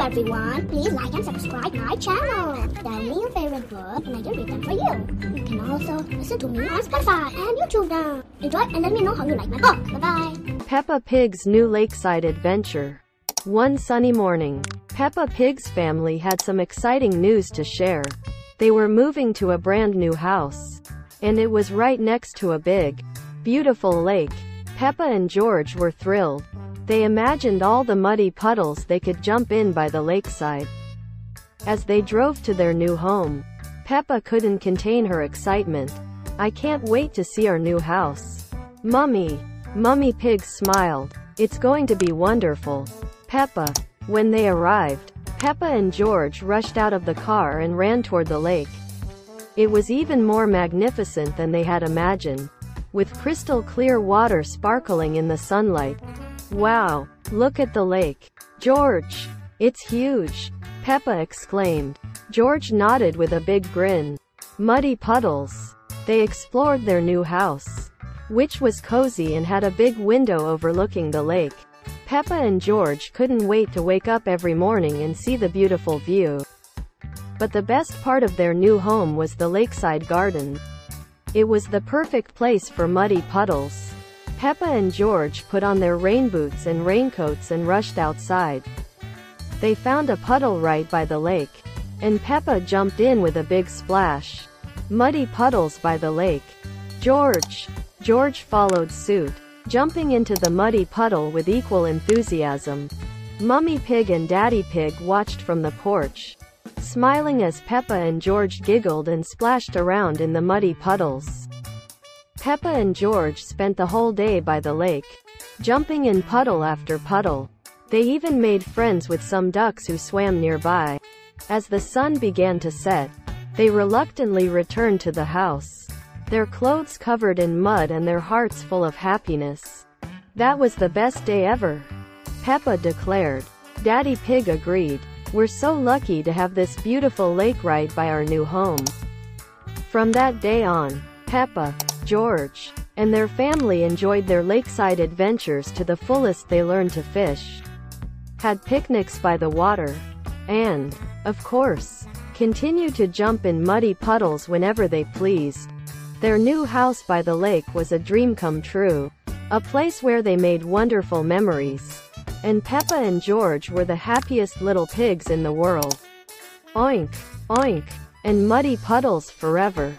everyone, please like and subscribe my channel. Tell me your favorite word and I will read them for you. You can also listen to me on Spotify and YouTube now. Enjoy and let me know how you like my book. Bye bye. Peppa Pig's new lakeside adventure. One sunny morning, Peppa Pig's family had some exciting news to share. They were moving to a brand new house. And it was right next to a big, beautiful lake. Peppa and George were thrilled. They imagined all the muddy puddles they could jump in by the lakeside. As they drove to their new home, Peppa couldn't contain her excitement. I can't wait to see our new house. Mummy. Mummy Pig smiled. It's going to be wonderful. Peppa. When they arrived, Peppa and George rushed out of the car and ran toward the lake. It was even more magnificent than they had imagined, with crystal clear water sparkling in the sunlight. Wow, look at the lake. George, it's huge. Peppa exclaimed. George nodded with a big grin. Muddy puddles. They explored their new house, which was cozy and had a big window overlooking the lake. Peppa and George couldn't wait to wake up every morning and see the beautiful view. But the best part of their new home was the lakeside garden. It was the perfect place for muddy puddles. Peppa and George put on their rain boots and raincoats and rushed outside. They found a puddle right by the lake. And Peppa jumped in with a big splash. Muddy puddles by the lake. George. George followed suit, jumping into the muddy puddle with equal enthusiasm. Mummy Pig and Daddy Pig watched from the porch, smiling as Peppa and George giggled and splashed around in the muddy puddles. Peppa and George spent the whole day by the lake, jumping in puddle after puddle. They even made friends with some ducks who swam nearby. As the sun began to set, they reluctantly returned to the house, their clothes covered in mud and their hearts full of happiness. That was the best day ever, Peppa declared. Daddy Pig agreed. We're so lucky to have this beautiful lake right by our new home. From that day on, Peppa, George, and their family enjoyed their lakeside adventures to the fullest they learned to fish, had picnics by the water, and, of course, continued to jump in muddy puddles whenever they pleased. Their new house by the lake was a dream come true, a place where they made wonderful memories. And Peppa and George were the happiest little pigs in the world. Oink, oink, and muddy puddles forever.